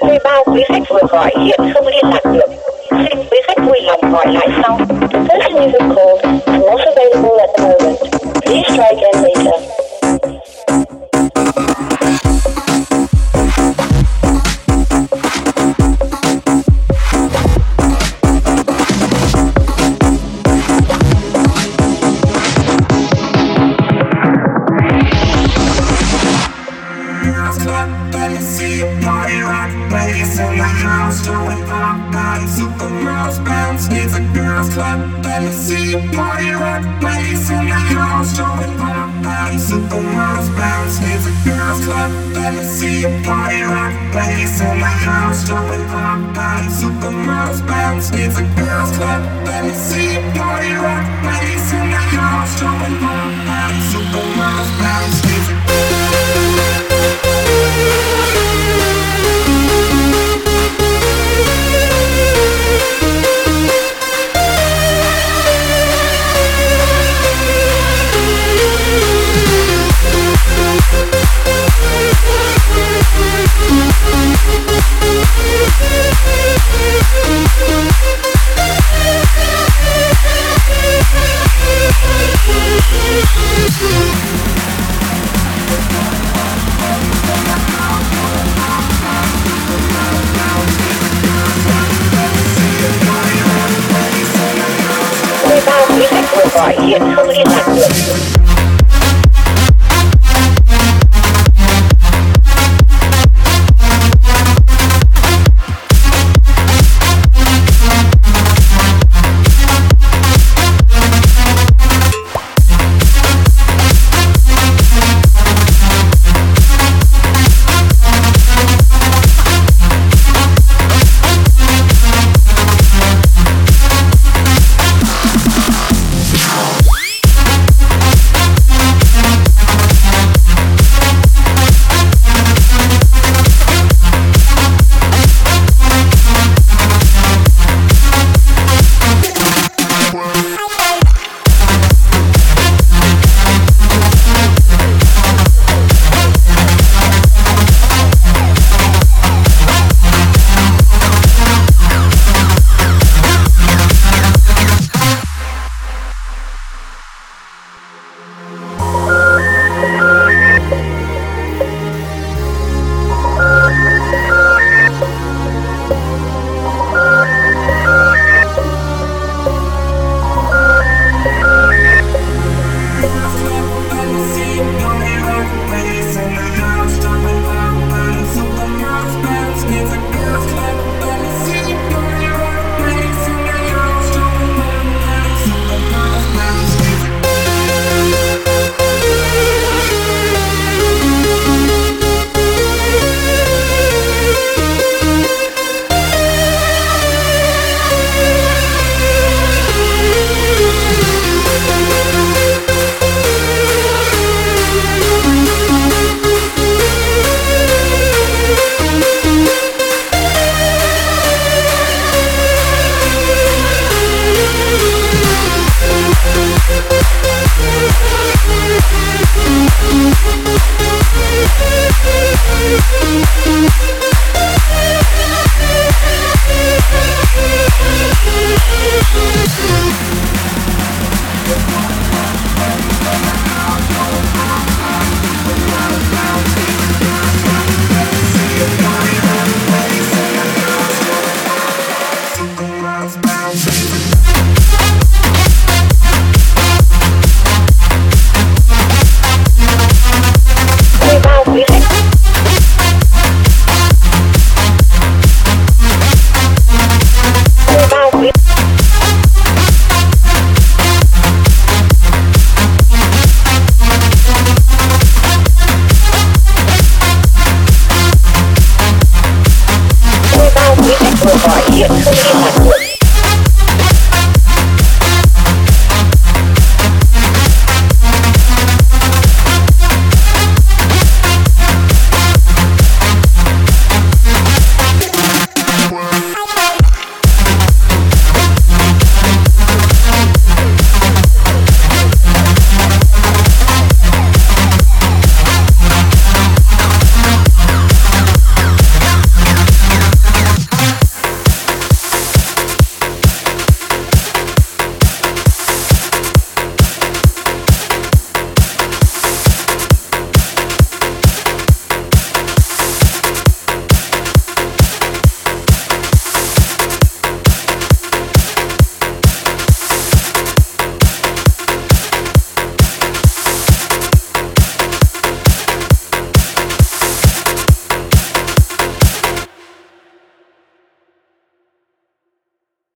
Thuê bao quý khách vừa gọi hiện không liên lạc được Let me see a party rock place in the house doing pop bodies With the bounce needs girls club Wanna see a party rock Ladies in the house doing pop bodies With the bounce needs a girls club Let me see a party rock Ladies in the house doing pop bodies With the bounce needs girls club see Right here, tell me